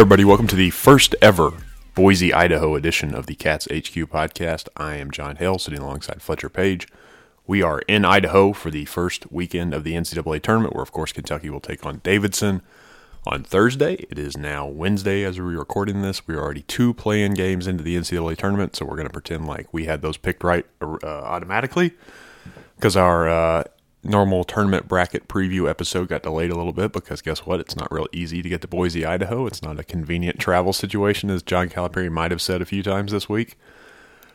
everybody, welcome to the first ever Boise, Idaho edition of the Cats HQ podcast. I am John Hale, sitting alongside Fletcher Page. We are in Idaho for the first weekend of the NCAA tournament, where, of course, Kentucky will take on Davidson on Thursday. It is now Wednesday as we're recording this. We are already two play-in games into the NCAA tournament, so we're going to pretend like we had those picked right uh, automatically because our uh, normal tournament bracket preview episode got delayed a little bit because guess what? It's not real easy to get to Boise, Idaho. It's not a convenient travel situation, as John Calipari might have said a few times this week.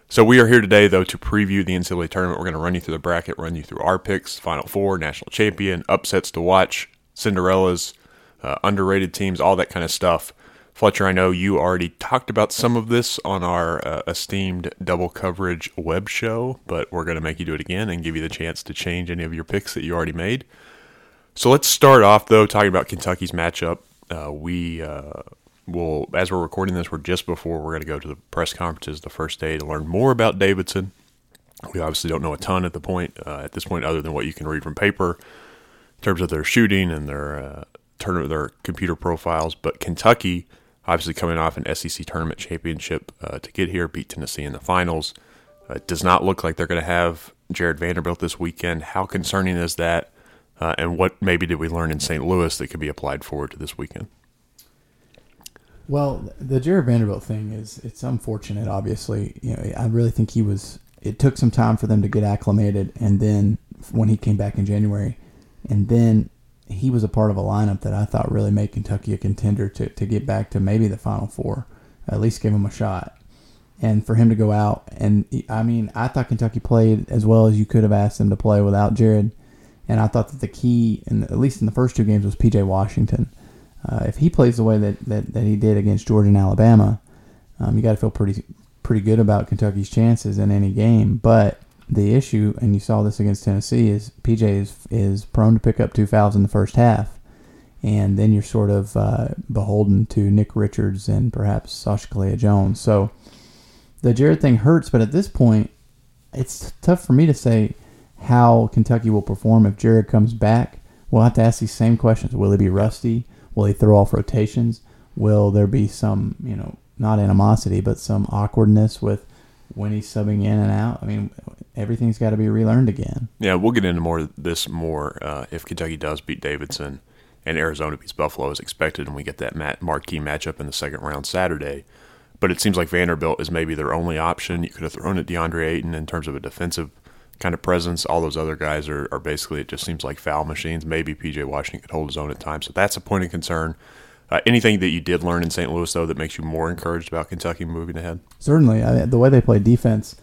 So we are here today, though, to preview the NCAA tournament. We're going to run you through the bracket, run you through our picks, Final Four, national champion, upsets to watch, Cinderellas, uh, underrated teams, all that kind of stuff. Fletcher, I know you already talked about some of this on our uh, esteemed double coverage web show, but we're going to make you do it again and give you the chance to change any of your picks that you already made. So let's start off, though, talking about Kentucky's matchup. Uh, we uh, will, as we're recording this, we're just before we're going to go to the press conferences the first day to learn more about Davidson. We obviously don't know a ton at the point uh, at this point, other than what you can read from paper in terms of their shooting and their uh, turn their computer profiles. But Kentucky obviously coming off an SEC tournament championship uh, to get here, beat Tennessee in the finals. Uh, it does not look like they're going to have Jared Vanderbilt this weekend. How concerning is that? Uh, and what maybe did we learn in St. Louis that could be applied forward to this weekend? Well, the Jared Vanderbilt thing is it's unfortunate. Obviously, you know, I really think he was. It took some time for them to get acclimated, and then when he came back in January, and then he was a part of a lineup that I thought really made Kentucky a contender to, to get back to maybe the Final Four, at least give him a shot. And for him to go out, and I mean, I thought Kentucky played as well as you could have asked them to play without Jared. And I thought that the key, in the, at least in the first two games, was PJ Washington. Uh, if he plays the way that, that, that he did against Georgia and Alabama, um, you got to feel pretty pretty good about Kentucky's chances in any game. But the issue, and you saw this against Tennessee, is PJ is is prone to pick up two fouls in the first half, and then you're sort of uh, beholden to Nick Richards and perhaps Sacha Killeya-Jones. So the Jared thing hurts, but at this point, it's tough for me to say how Kentucky will perform if Jared comes back. We'll have to ask these same questions: Will he be rusty? Will he throw off rotations? Will there be some, you know, not animosity, but some awkwardness with when he's subbing in and out? I mean, everything's got to be relearned again. Yeah, we'll get into more this more uh, if Kentucky does beat Davidson and Arizona beats Buffalo as expected, and we get that mat- marquee matchup in the second round Saturday. But it seems like Vanderbilt is maybe their only option. You could have thrown at DeAndre Ayton in terms of a defensive kind of presence. All those other guys are, are basically, it just seems like foul machines. Maybe PJ Washington could hold his own at times. So that's a point of concern. Uh, anything that you did learn in St. Louis, though, that makes you more encouraged about Kentucky moving ahead? Certainly. I, the way they played defense,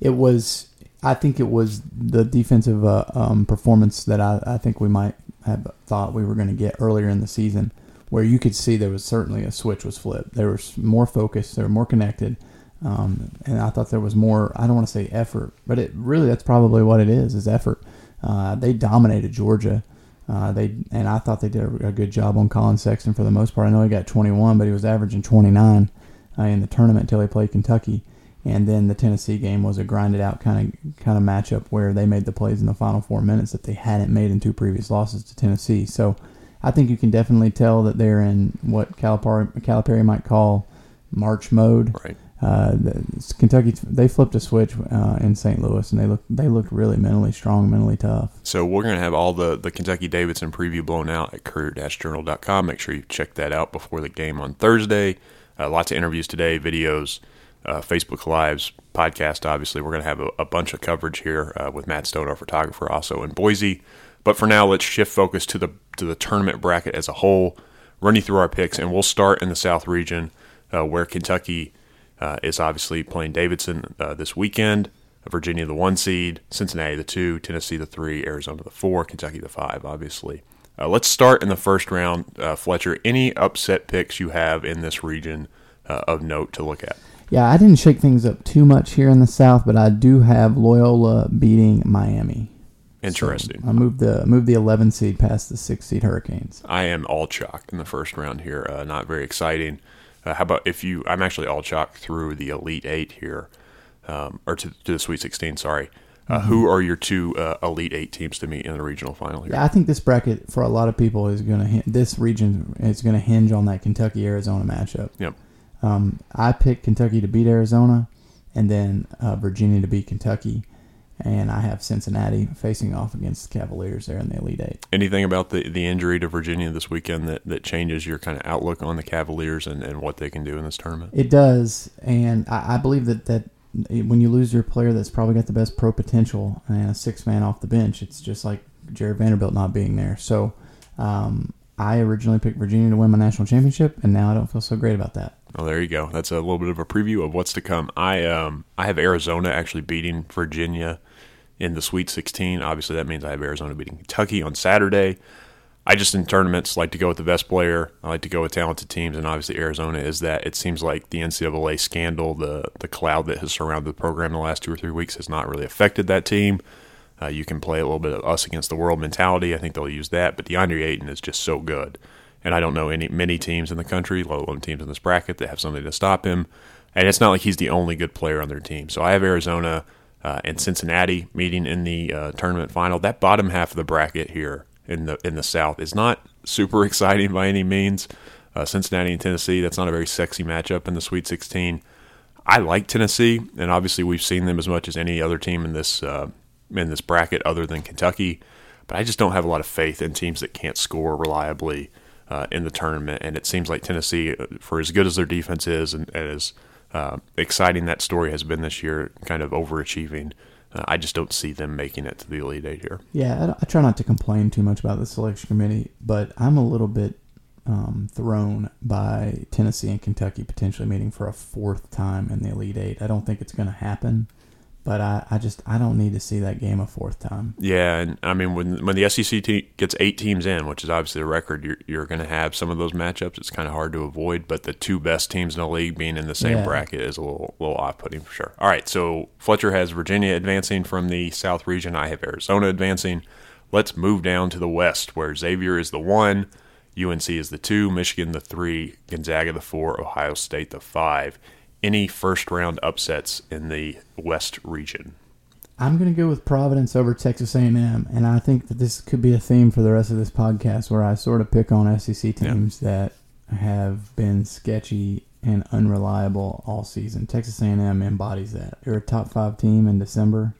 it was I think it was the defensive uh, um, performance that I, I, think we might have thought we were going to get earlier in the season, where you could see there was certainly a switch was flipped. They were more focused, they were more connected, um, and I thought there was more. I don't want to say effort, but it really that's probably what it is: is effort. Uh, they dominated Georgia. Uh, they and I thought they did a, a, good job on Collin Sexton for the most part. I know he got 21, but he was averaging 29 uh, in the tournament until he played Kentucky and then the Tennessee game was a grinded out kind of kind of matchup where they made the plays in the final four minutes that they hadn't made in two previous losses to Tennessee. So I think you can definitely tell that they're in what Calipari, Calipari might call March mode. Right. Uh, Kentucky they flipped a switch uh, in St. Louis and they look they looked really mentally strong, mentally tough. So we're gonna have all the the Kentucky Davidson preview blown out at courier-journal.com. Make sure you check that out before the game on Thursday. Uh, lots of interviews today, videos uh, Facebook Lives, podcast. Obviously, we're going to have a, a, bunch of coverage here uh, with Matt Stone, our photographer, also in Boise. But for now, let's shift focus to the to the tournament bracket as a whole. Run you through our picks, and we'll start in the South region, uh, where Kentucky uh, is obviously playing Davidson uh, this weekend. Virginia the one seed, Cincinnati the two, Tennessee the three, Arizona the four, Kentucky the five. Obviously, uh, let's start in the first round. Fletcher, any upset picks you have in this region of note to look at? Yeah, I didn't shake things up too much here in the South, but I do have Loyola beating Miami. Interesting. So I moved the moved the 11 seed past the six seed Hurricanes. I am all chalk in the first round here. Uh, not very exciting. Uh, how about if you? I'm actually all chalk through the Elite Eight here, um, or to, to, the Sweet 16. Sorry. Uh, Who are your two uh, Elite Eight teams to meet in the regional final here? Yeah, I think this bracket for a lot of people is going to this region is going to hinge on that Kentucky Arizona matchup. Yep. Um, I picked Kentucky to beat Arizona, and then uh, Virginia to beat Kentucky, and I have Cincinnati facing off against the Cavaliers there in the Elite Eight. Anything about the, the injury to Virginia this weekend that, that changes your kind of outlook on the Cavaliers and, and what they can do in this tournament? It does, and I, I believe that that when you lose your player that's probably got the best pro potential and a six man off the bench, it's just like Jared Vanderbilt not being there. So um, I originally picked Virginia to win my national championship, and now I don't feel so great about that. Well, there you go. That's a little bit of a preview of what's to come. I um I have Arizona actually beating Virginia in the Sweet 16. Obviously, that means I have Arizona beating Kentucky on Saturday. I just in tournaments like to go with the best player. I like to go with talented teams, and obviously Arizona is that. It seems like the NCAA scandal, the the cloud that has surrounded the program the last two or three weeks, has not really affected that team. Uh, you can play a little bit of us against the world mentality. I think they'll use that. But DeAndre Ayton is just so good, and I don't know any many teams in the country, let alone teams in this bracket, that have something to stop him. And it's not like he's the only good player on their team. So I have Arizona uh, and Cincinnati meeting in the uh, tournament final. That bottom half of the bracket here in the in the South is not super exciting by any means. Uh, Cincinnati and Tennessee, that's not a very sexy matchup in the Sweet 16. I like Tennessee, and obviously we've seen them as much as any other team in this uh, in this bracket, other than Kentucky. But I just don't have a lot of faith in teams that can't score reliably uh, in the tournament. And it seems like Tennessee, uh, for as good as their defense is, and as uh, exciting that story has been this year, kind of overachieving. Uh, I just don't see them making it to the Elite Eight here. Yeah, I, I, try not to complain too much about the selection committee, but I'm a little bit um, thrown by Tennessee and Kentucky potentially meeting for a fourth time in the Elite Eight. I don't think it's going to happen. But I, I just I don't need to see that game a fourth time. Yeah, and I mean when when the SEC te- gets eight teams in, which is obviously the record, you're you're going to have some of those matchups. It's kind of hard to avoid, but the two best teams in the league being in the same yeah. bracket is a little little off putting for sure. All right, so Fletcher has Virginia advancing from the South region. I have Arizona advancing. Let's move down to the West, where Xavier is the one, UNC is the two, Michigan the three, Gonzaga the four, Ohio State the five any first round upsets in the West region? I'm going to go with Providence over Texas A&M, and I think that this could be a theme for the rest of this podcast, where I sort of pick on SEC teams yeah. that have been sketchy and unreliable all season. Texas A&M embodies that. They're a top five team in December,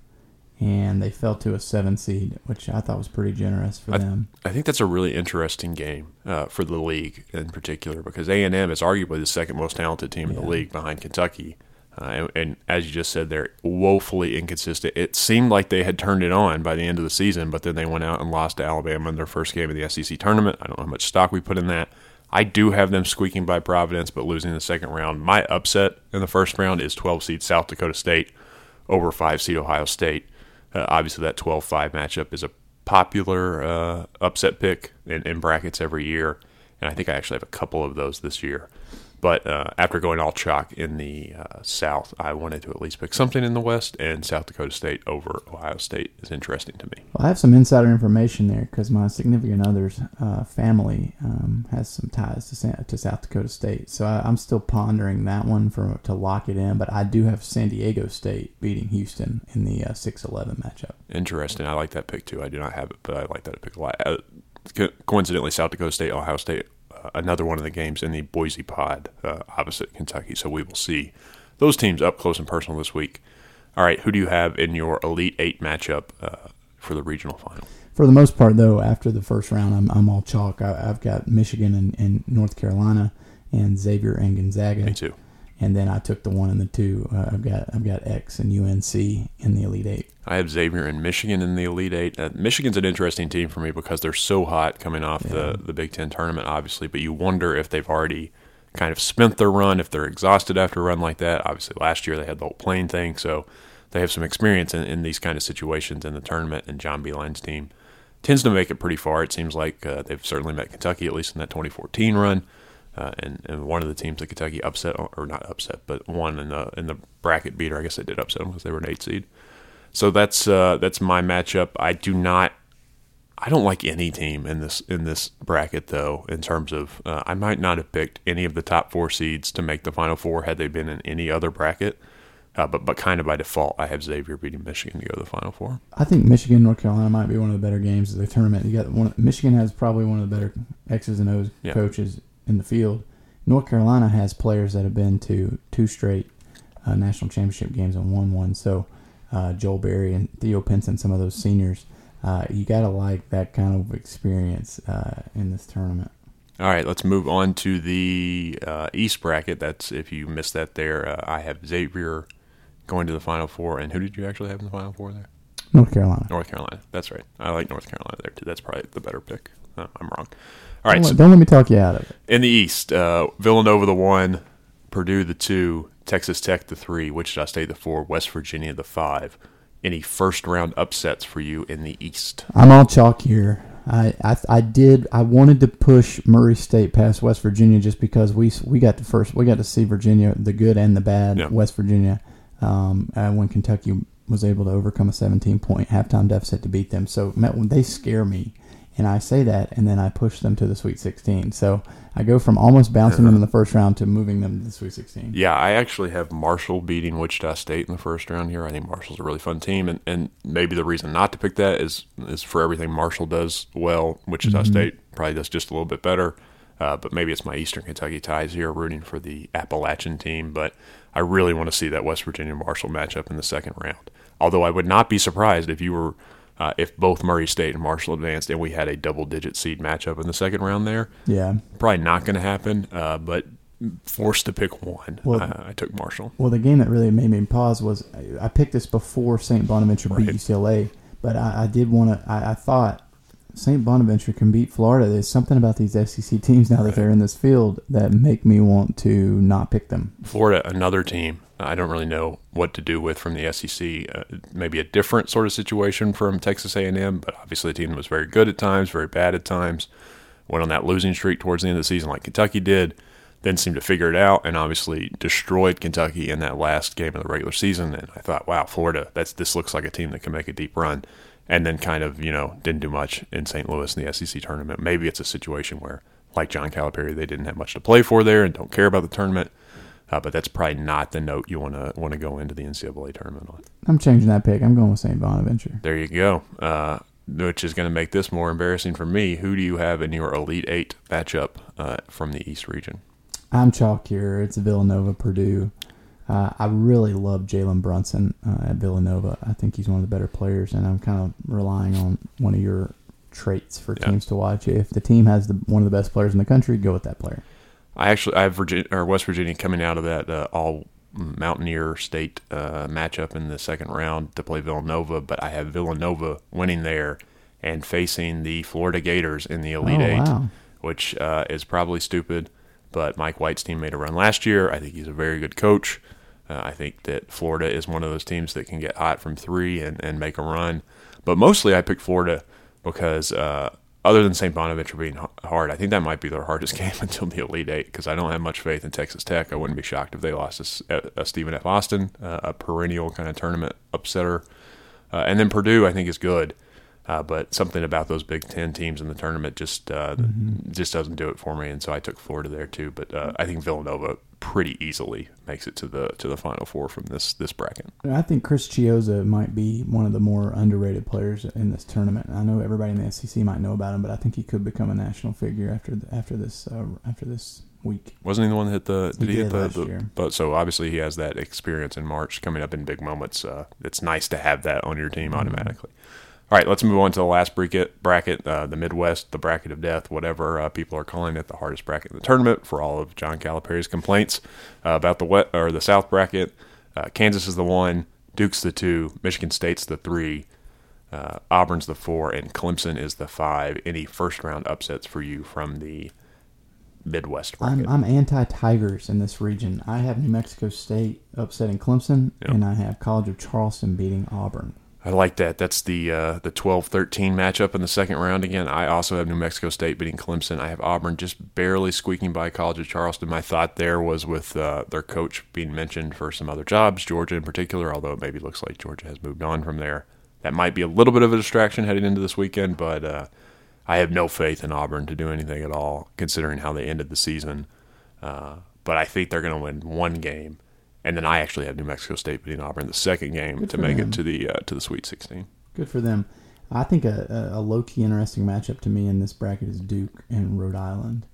and they fell to a seven seed, which I thought was pretty generous for I, them. I think that's a really interesting game uh, for the league in particular because A and M is arguably the second most talented team yeah. in the league behind Kentucky. Uh, and, and, as you just said, they're woefully inconsistent. It seemed like they had turned it on by the end of the season, but then they went out and lost to Alabama in their first game of the SEC tournament. I don't know how much stock we put in that. I do have them squeaking by Providence, but losing the second round. My upset in the first round is 12 seed South Dakota State over 5 seed Ohio State. Uh, obviously, that 12 5 matchup is a popular uh, upset pick in, in, brackets every year. And I think I actually have a couple of those this year. But uh, after going all chalk in the uh, South, I wanted to at least pick something in the West, and South Dakota State over Ohio State is interesting to me. Well, I have some insider information there because my significant other's uh, family um, has some ties to, to South Dakota State. So I, am still pondering that one for to lock it in, but I do have San Diego State beating Houston in the uh, 6 11 matchup. Interesting. I like that pick too. I do not have it, but I like that pick a lot. Uh, coincidentally, South Dakota State, Ohio State another one of the games in the Boise Pod uh, opposite Kentucky. So we will see those teams up close and personal this week. All right, who do you have in your Elite Eight matchup uh, for the regional final? For the most part, though, after the first round, I'm, I'm all chalk. I, have got Michigan and, and, North Carolina, and Xavier and Gonzaga. Me too and then I took the one and the two. Uh, I've got I've got X and UNC in the Elite Eight. I have Xavier and Michigan in the Elite Eight. Uh, Michigan's an interesting team for me because they're so hot coming off yeah. the the Big Ten tournament, obviously. But you wonder if they've already kind of spent their run, if they're exhausted after a run like that. Obviously, last year they had the whole plane thing, so they have some experience in, in these kind of situations in the tournament. And John Beilein's team tends to make it pretty far. It seems like uh, they've certainly met Kentucky at least in that 2014 run. Uh, and, and one of the teams that Kentucky upset, or not upset, but one in the in the bracket beater. I guess they did upset them because they were an eight seed. So that's uh, that's my matchup. I do not, I don't like any team in this in this bracket though. In terms of, uh, I might not have picked any of the top four seeds to make the final four had they been in any other bracket. Uh, but but kind of by default, I have Xavier beating Michigan to go to the Final Four. I think Michigan North Carolina might be one of the better games of the tournament. You got one. Michigan has probably one of the better X's and O's Yeah. coaches in the field. North Carolina has players that have been to two straight uh, national championship games and won one. So uh, Joel Berry and Theo Pinson, some of those seniors, uh, you got to like that kind of experience uh, in this tournament. All right, let's move on to the uh, East bracket. That's if you missed that there. Uh, I have Xavier going to the Final Four, and who did you actually have in the Final Four there? North Carolina. North Carolina. That's right. I like North Carolina there too. That's probably the better pick. Uh, I'm wrong. All right, don't, so let, don't let me talk you out of it. in the East, uh, Villanova the one, Purdue the two, Texas Tech the three, Wichita State the four, West Virginia the five. Any first round upsets for you in the East? I'm all chalk here. I, I I did I wanted to push Murray State past West Virginia just because we we got the first we got to see Virginia the good and the bad Yeah. West Virginia um, when Kentucky was able to overcome a 17 point halftime deficit to beat them. So when they scare me, and I say that, and then I push them to the Sweet 16. So I go from almost bouncing them in the first round to moving them to the Sweet 16. Yeah, I actually have Marshall beating Wichita State in the first round here. I think Marshall's a really fun team, and, and maybe the reason not to pick that is is for everything Marshall does well. Wichita State probably does just a little bit better, uh, but maybe it's my Eastern Kentucky ties here rooting for the Appalachian team. But I really want to see that West Virginia Marshall matchup in the second round. Although I would not be surprised if you were. Uh, if both Murray State and Marshall advanced and we had a double digit seed matchup in the second round there, Yeah. probably not going to happen, uh, but forced to pick one. Well- I, I took Marshall. Well, the game that really made me pause was I I picked this before St. Bonaventure beat UCLA, but I, I did want to. I, I thought St. Bonaventure can beat Florida. There's something about these SEC teams now that they're in this field that make me want to not pick them. Florida, another team I don't really know what to do with from the SEC. Uh, maybe a different sort of situation from Texas A&M, but obviously the team was very good at times, very bad at times. Went on that losing streak towards the end of the season, like Kentucky did. Then seemed to figure it out, and obviously destroyed Kentucky in that last game of the regular season. And I thought, wow, Florida, that's this looks like a team that can make a deep run. And then kind of, you know, didn't do much in St. Louis in the SEC tournament. Maybe it's a situation where, like John Calipari, they didn't have much to play for there and don't care about the tournament. Uh, but that's probably not the note you want to want to go into the NCAA tournament on. I'm changing that pick. I'm going with St. Bonaventure. There you go. Uh, which is going to make this more embarrassing for me. Who do you have in your Elite Eight matchup uh, from the East region? I'm chalk here. It's Villanova, Purdue. Uh, I really love Jalen Brunson uh, at Villanova. I think he's one of the better players, and I'm kind of relying on one of your traits for Yeah. teams to watch. If the team has the, one of the best players in the country, go with that player. I actually I have Virginia or West Virginia coming out of that uh, all Mountaineer State uh, matchup in the second round to play Villanova, but I have Villanova winning there and facing the Florida Gators in the Elite Oh, Eight, wow. which uh, is probably stupid. But Mike White's team made a run last year. I think he's a very good coach. Uh, I think that Florida is one of those teams that can get hot from three and, and make a run. But mostly I picked Florida because uh, other than St. Bonaventure being hard, I think that might be their hardest game until the Elite Eight because I don't have much faith in Texas Tech. I wouldn't be shocked if they lost a, S- uh, uh, Stephen F. Austin, uh, a perennial kind of tournament upsetter. Uh, and then Purdue, I think, is good. Uh, but something about those Big Ten teams in the tournament just uh, just doesn't do it for me, and so I took Florida there too. But uh, I think Villanova pretty easily makes it to the to the Final Four from this this bracket. I think Chris Chiozza might be one of the more underrated players in this tournament. I know everybody in the SEC might know about him, but I think he could become a national figure after the, after this uh, after this week. Wasn't he the one that hit the? Did he, He hit the? the but so obviously he has that experience in March coming up in big moments. Uh, it's nice to have that on your team Mm-hmm. automatically. All right, let's move on to the last bracket, bracket uh, the Midwest, the bracket of death, whatever uh, people are calling it, the hardest bracket in the tournament. For all of John Calipari's complaints uh, about the wet or the South bracket, uh, Kansas is the one, Duke's the two, Michigan State's the three, uh, Auburn's the four, and Clemson is the five. Any first round upsets for you from the Midwest bracket? I'm, I'm anti Tigers in this region. I have New Mexico State upsetting Clemson, Yep. and I have College of Charleston beating Auburn. I like that. That's the uh, the 12-13 matchup in the second round again. I also have New Mexico State beating Clemson. I have Auburn just barely squeaking by College of Charleston. My thought there was with uh, their coach being mentioned for some other jobs, Georgia in particular, although it maybe looks like Georgia has moved on from there. That might be a little bit of a distraction heading into this weekend, but uh, I have no faith in Auburn to do anything at all, considering how they ended the season. Uh, but I think they're going to win one game, and then I actually have New Mexico State beating Auburn the second game Good to make them. it to the uh, to the Sweet 16. Good for them. I think a, a, low key interesting matchup to me in this bracket is Duke and Rhode Island.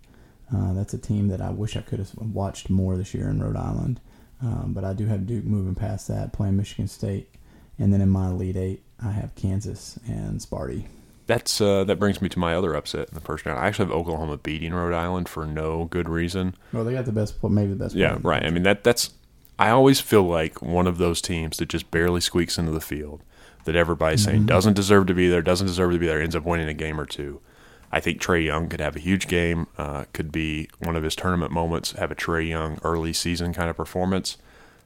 Uh, that's a team that I wish I could have watched more this year in Rhode Island. Um, but I do have Duke moving past that, playing Michigan State. And then in my Elite Eight, I have Kansas and Sparty. That's uh, that brings me to my other upset in the first round. I actually have Oklahoma beating Rhode Island for no good reason. Well, they got the best, maybe the best. Yeah, player in the right. I mean that that's I always feel like one of those teams that just barely squeaks into the field that everybody's Mm-hmm. saying doesn't deserve to be there, doesn't deserve to be there, ends up winning a game or two. I think Trae Young could have a huge game, uh, could be one of his tournament moments, have a Trae Young early season kind of performance.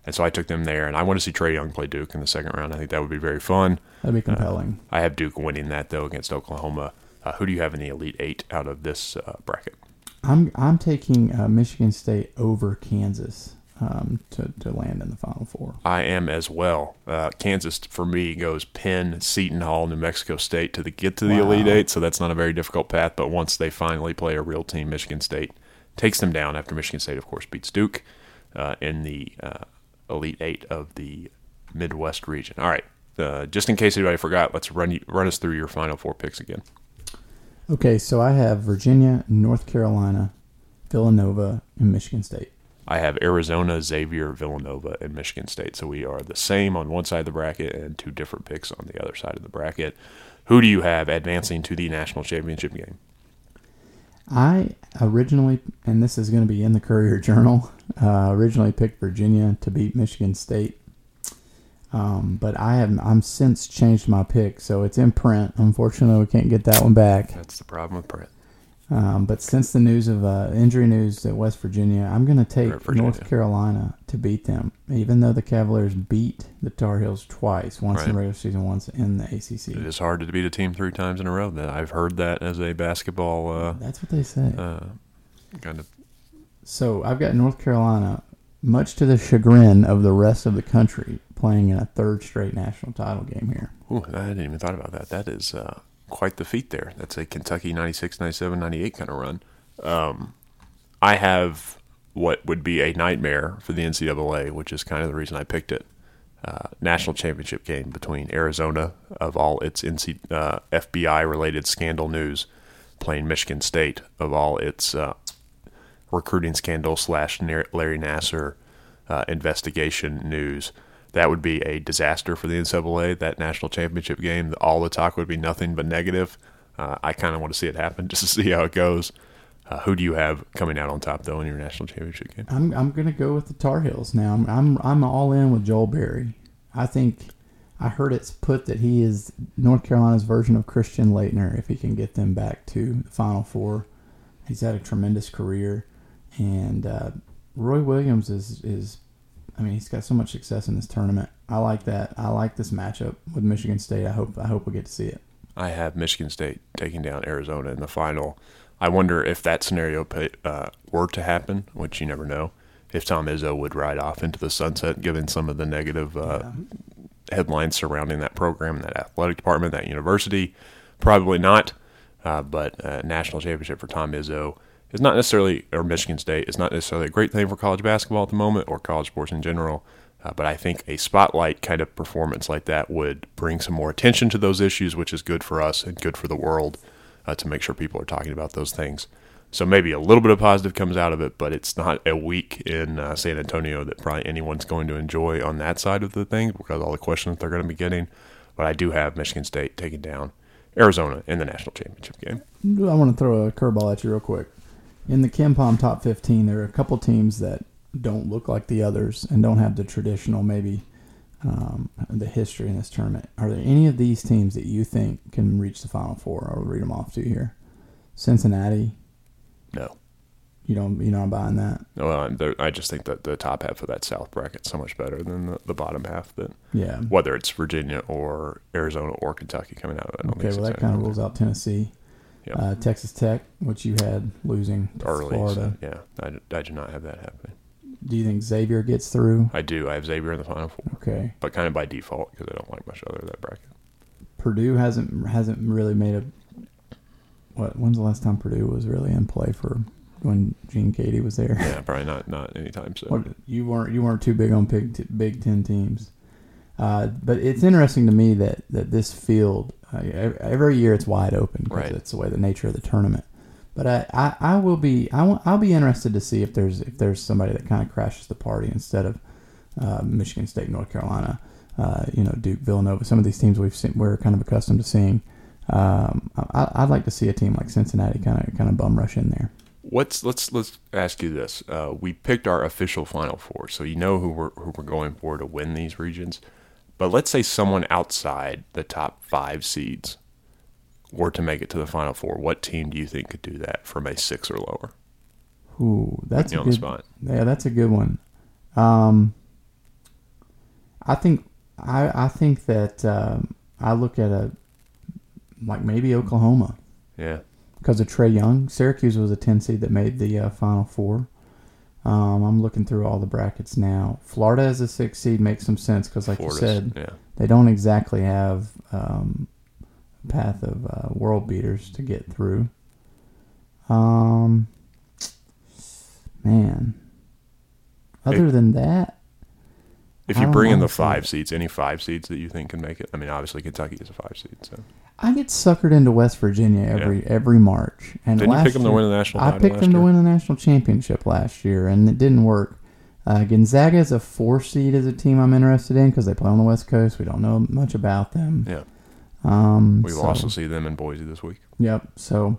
And so I took them there, and I want to see Trae Young play Duke in the second round. I think that would be very fun. That'd be compelling. I have Duke winning that though against Oklahoma. Uh, who do you have in the Elite Eight out of this uh, bracket? I'm I'm taking uh, Michigan State over Kansas um, to to land in the Final Four. I am as well. Uh, Kansas for me goes Penn, Seton Hall, New Mexico State to the get to the Wow. Elite Eight, so that's not a very difficult path. But once they finally play a real team, Michigan State takes them down. After Michigan State, of course, beats Duke uh, in the uh, Elite Eight of the Midwest region. All right, uh, just in case anybody forgot, let's run you, run us through your final four picks again. Okay, so I have Virginia, North Carolina, Villanova, and Michigan State. I have Arizona, Xavier, Villanova, and Michigan State. So we are the same on one side of the bracket and two different picks on the other side of the bracket. Who do you have advancing to the national championship game? I originally, and this is going to be in the Courier Journal, uh, originally picked Virginia to beat Michigan State. Um, but I have I'm since changed my pick, so it's in print. Unfortunately, we can't get that one back. That's the problem with Brett. Um, but since the news of uh, injury news at West Virginia, I'm going to take North Carolina to beat them, even though the Cavaliers beat the Tar Heels twice, once in Right. the regular season, once in the ACC. It is hard to beat a team three times in a row. That I've heard that as a basketball uh, That's what they say. uh, kind of. So I've got North Carolina, much to the chagrin of the rest of the country, playing in a third straight national title game here. Ooh, I hadn't even thought about that. That is uh, quite the feat there. That's a Kentucky 96, 97, 98 kind of run. Um, I have what would be a nightmare for the NCAA, which is kind of the reason I picked it. Uh, national championship game between Arizona, of all its NC, uh, FBI related scandal news, playing Michigan State, of all its uh, recruiting scandal slash Larry Nassar uh, investigation news. That would be a disaster for the NCAA. That national championship game, all the talk would be nothing but negative. Uh, I kind of want to see it happen just to see how it goes. Uh, who do you have coming out on top though in your national championship game? I'm I'm gonna go with the Tar Heels now. I'm I'm, I'm all in with Joel Berry. I think I heard it's put that he is North Carolina's version of Christian Laettner if he can get them back to the Final Four. He's had a tremendous career, and uh, Roy Williams is is. I mean, he's got so much success in this tournament. I like that. I like this matchup with Michigan State. I hope I hope we get to see it. I have Michigan State taking down Arizona in the final. I wonder if that scenario uh, were to happen, which you never know, if Tom Izzo would ride off into the sunset, given some of the negative uh, headlines surrounding that program, that athletic department, that university. Probably not, uh, but uh, national championship for Tom Izzo is not necessarily, or Michigan State is not necessarily a great thing for college basketball at the moment or college sports in general. Uh, but I think a spotlight kind of performance like that would bring some more attention to those issues, which is good for us and good for the world uh, to make sure people are talking about those things. So maybe a little bit of positive comes out of it, but it's not a week in uh, San Antonio that probably anyone's going to enjoy on that side of the thing because all the questions they're going to be getting. But I do have Michigan State taking down Arizona in the national championship game. I want to throw a curveball at you real quick. In the KenPom top 15, there are a couple teams that don't look like the others and don't have the traditional, maybe, um, the history in this tournament. Are there any of these teams that you think can reach the Final Four? I'll read them off to you here. Cincinnati, No. you don't, you're not buying that. Well, I just think that the top half of that South bracket is so much better than the, the bottom half. That Yeah. whether it's Virginia or Arizona or Kentucky coming out of it, Okay, well, that kind of rules out Tennessee. Yep. Uh, Texas Tech, which you had losing to early. Florida. So, yeah, I do not have that happening. Do you think Xavier gets through? I do. I have Xavier in the final four, Okay. but kind of by default because I don't like much other of that bracket. Purdue hasn't hasn't really made a. What? When's the last time Purdue was really in play for when Gene Keady was there. Yeah, probably not not anytime soon. What- you weren't you weren't too big on Big T- Big Ten teams, uh, but it's interesting to me that that this field uh, every year it's wide open because Right. it's the way the nature of the tournament. But I, I, I will be I will, I'll be interested to see if there's if there's somebody that kind of crashes the party instead of uh, Michigan State, North Carolina, uh, you know Duke, Villanova. Some of these teams we've seen we're kind of accustomed to seeing. Um, I, I'd like to see a team like Cincinnati kind of kind of bum rush in there. What's let's let's ask you this. Uh, we picked our official final four, so you know who we're who we're going for to win these regions. But let's say someone outside the top five seeds were to make it to the final four. What team do you think could do that from a six or lower? Ooh, that's a good, spot. Yeah, that's a good one. Um, I think I I think that um, I look at a like maybe Oklahoma Yeah, because of Trae Young. Syracuse was a ten seed that made the uh, Final Four. Um, I'm looking through all the brackets now. Florida as a six seed makes some sense because, like Florida's- you said, yeah. they don't exactly have um, a path of uh, world beaters to get through. Um, man, other Hey. than that, If you bring in the five seeds, any five seeds that you think can make it? I mean, obviously Kentucky is a five seed. So I get suckered into West Virginia every every March. And didn't you last pick them to year- win the national? I picked them to win the national championship last year, and it didn't work. Uh, Gonzaga is a four seed as a team I'm interested in because they play on the West Coast. We don't know much about them. Yeah, Um, we will so- also see them in Boise this week. Yep. So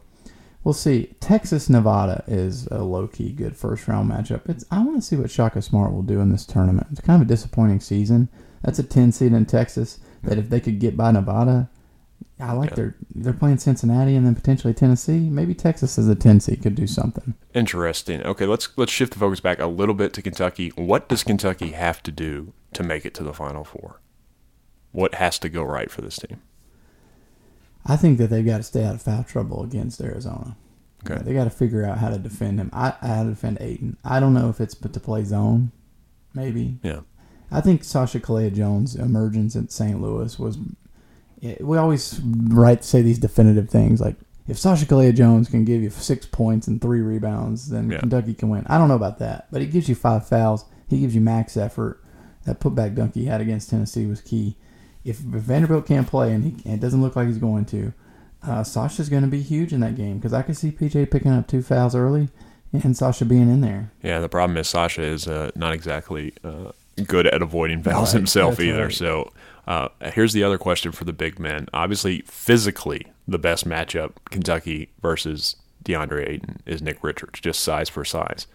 we'll see. Texas Nevada is a low key good first round matchup. It's I want to see what Shaka Smart will do in this tournament. It's kind of a disappointing season. That's a ten seed in Texas. That if they could get by Nevada, I like Yeah. their they're playing Cincinnati and then potentially Tennessee. Maybe Texas as a ten seed could do something. Interesting. Okay, let's let's shift the focus back a little bit to Kentucky. What does Kentucky have to do to make it to the Final Four? What has to go right for this team? I think that they've got to stay out of foul trouble against Arizona. Okay. They got to figure out how to defend him. I, I how to defend Ayton. I don't know if it's but to play zone, maybe. Yeah. I think Sacha Killeya-Jones' emergence at St. Louis was. We always write say these definitive things like if Sacha Killeya-Jones can give you six points and three rebounds, then Yeah. Kentucky can win. I don't know about that, but he gives you five fouls. He gives you max effort. That putback dunk he had against Tennessee was key. If, if Vanderbilt can't play and, he, and it doesn't look like he's going to, uh, Sacha's going to be huge in that game because I could see PJ picking up two fouls early and Sacha being in there. Yeah, the problem is Sacha is uh, not exactly uh, good at avoiding fouls Right, himself that's either. right. So uh, here's the other question for the big men. Obviously, physically, the best matchup Kentucky versus DeAndre Ayton is Nick Richards, just size for size.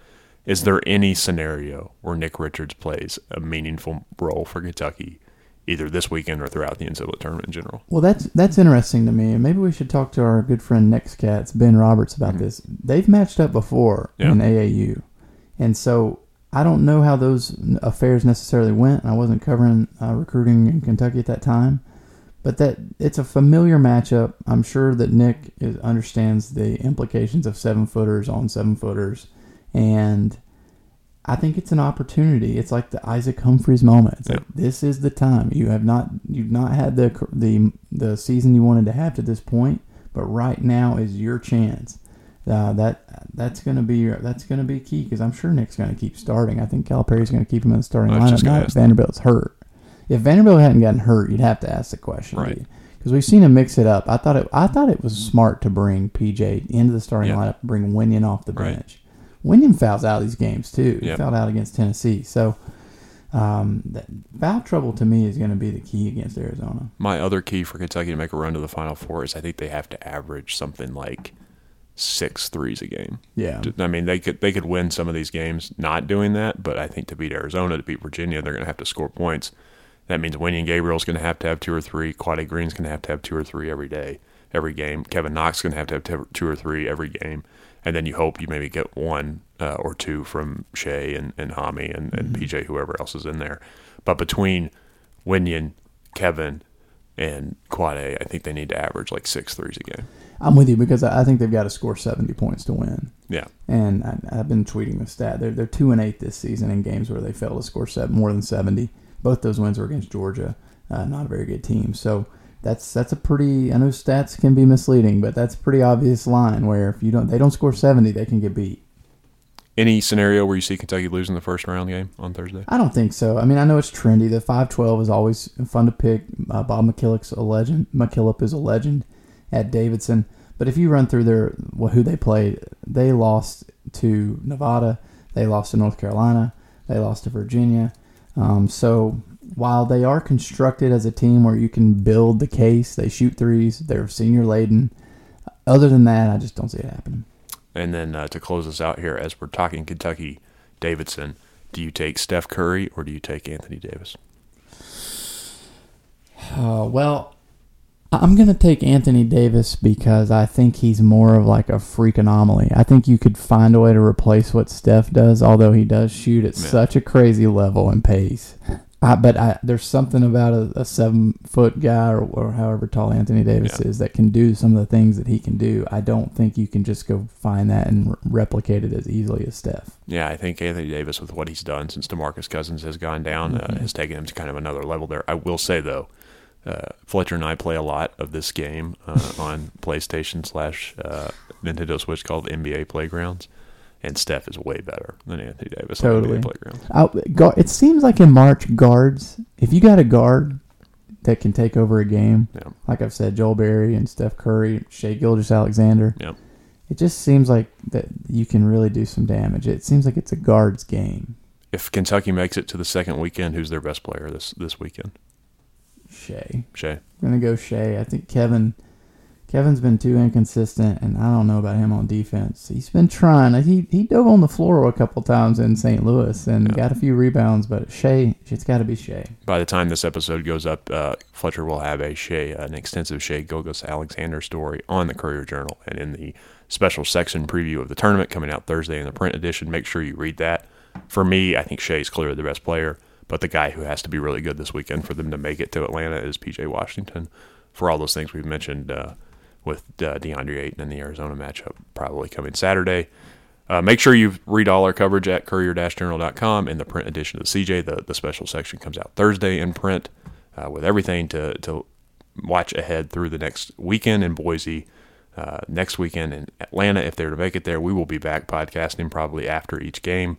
Is there any scenario where Nick Richards plays a meaningful role for Kentucky, either this weekend or throughout the NCAA tournament in general? Well, that's that's interesting to me, and maybe we should talk to our good friend Next Cats Ben Roberts about this. They've matched up before Yeah. in AAU, and so I don't know how those affairs necessarily went. I wasn't covering uh, recruiting in Kentucky at that time, but that it's a familiar matchup. I'm sure that Nick is, understands the implications of seven footers on seven footers, and I think it's an opportunity. It's like the Isaac Humphreys moment. It's like this is the time. You have not you've not had the the the season you wanted to have to this point, but right now is your chance. Uh, that that's gonna be that's gonna be key because I'm sure Nick's gonna keep starting. I think Calipari's gonna keep him in the starting I was just lineup. Not if. Vanderbilt's hurt. If Vanderbilt hadn't gotten hurt, you'd have to ask the question, Right. Because we've seen him mix it up. I thought it I thought it was smart to bring PJ into the starting Yeah. lineup, bring Wenyen off the Right. bench. Wenyen fouls out of these games too. He Yep. fouled out against Tennessee. So um, that foul trouble to me is going to be the key against Arizona. My other key for Kentucky to make a run to the Final Four is I think they have to average something like six threes a game. Yeah. I mean, they could they could win some of these games not doing that, but I think to beat Arizona, to beat Virginia, they're going to have to score points. That means Wenyen Gabriel's going to have to have two or three. Quade Green's going to have to have two or three every day, every game. Kevin Knox going to have to have two or three every game, and then you hope you maybe get one uh, or two from Shai and and Hami and, and PJ, whoever else is in there. But between Wenyen, Kevin, and Quade, I think they need to average like six threes a game. I'm with you because I I think they've got to score 70 points to win. Yeah, And I, I've been tweeting the stat. They're, they're 2 and 8 this season in games where they fail to score seven, more than 70. Both those wins were against Georgia, uh, not a very good team. So that's that's a pretty. I know stats can be misleading, but that's a pretty obvious line where if you don't, they don't score 70, they can get beat. Any scenario where you see Kentucky losing the first round game on Thursday? I don't think so. I mean, I know it's trendy. The five twelve is always fun to pick. Uh, Bob McKillop's a legend. McKillop is a legend at Davidson. But if you run through their well, who they played, they lost to Nevada. They lost to North Carolina. They lost to Virginia. Um, so while they are constructed as a team where you can build the case, they shoot threes. They're senior laden. Other than that, I just don't see it happening. And then uh, to close us out here, as we're talking Kentucky Davidson, do you take Steph Curry or do you take Anthony Davis? Uh, well, I'm going to take Anthony Davis because I think he's more of like a freak anomaly. I think you could find a way to replace what Steph does, although he does shoot at Yeah. such a crazy level and pace. I, but I, there's something about a, a seven foot guy or, or however tall Anthony Davis Yeah. is that can do some of the things that he can do. I don't think you can just go find that and re- replicate it as easily as Steph. Yeah, I think Anthony Davis, with what he's done since Demarcus Cousins has gone down, uh, has taken him to kind of another level there. I will say though, uh, Fletcher and I play a lot of this game uh, on PlayStation slash uh, Nintendo Switch called NBA Playgrounds, and Steph is way better than Anthony Davis Totally. on NBA Playgrounds. I, guard, it seems like in March, guards, if you got a guard that can take over a game, Yeah, like I've said, Joel Berry and Steph Curry, Shea Gilgis Alexander, yeah. it just seems like that you can really do some damage. It seems like it's a guard's game. If Kentucky makes it to the second weekend, who's their best player this this weekend? Shai. Shai. I'm gonna go Shai. I think Kevin Kevin's been too inconsistent and I don't know about him on defense. He's been trying. He he dove on the floor a couple times in St. Louis and Yeah. got a few rebounds, but Shai, it's got to be Shai. By the time this episode goes up, uh, Fletcher will have a Shai, an extensive Shai Gilgeous-Alexander story on the Courier Journal and in the special section preview of the tournament coming out Thursday in the print edition. Make sure you read that. For me, I think Shai's clearly the best player, but the guy who has to be really good this weekend for them to make it to Atlanta is PJ Washington. For all those things we've mentioned uh, with uh, DeAndre Ayton and the Arizona matchup probably coming Saturday. Uh, make sure you read all our coverage at courier-journal.com in the print edition of the CJ. The, the special section comes out Thursday in print uh, with everything to, to watch ahead through the next weekend in Boise, uh, next weekend in Atlanta. If they're to make it there, we will be back podcasting probably after each game.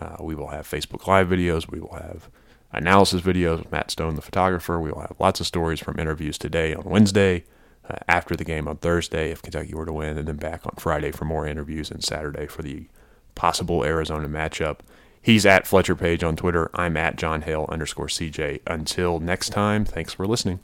Uh, we will have Facebook Live videos. We will have analysis videos with Matt Stone, the photographer. We will have lots of stories from interviews today on Wednesday, uh, after the game on Thursday if Kentucky were to win, and then back on Friday for more interviews and Saturday for the possible Arizona matchup. He's at Fletcher Page on Twitter. I'm at John Hale underscore CJ. Until next time, thanks for listening.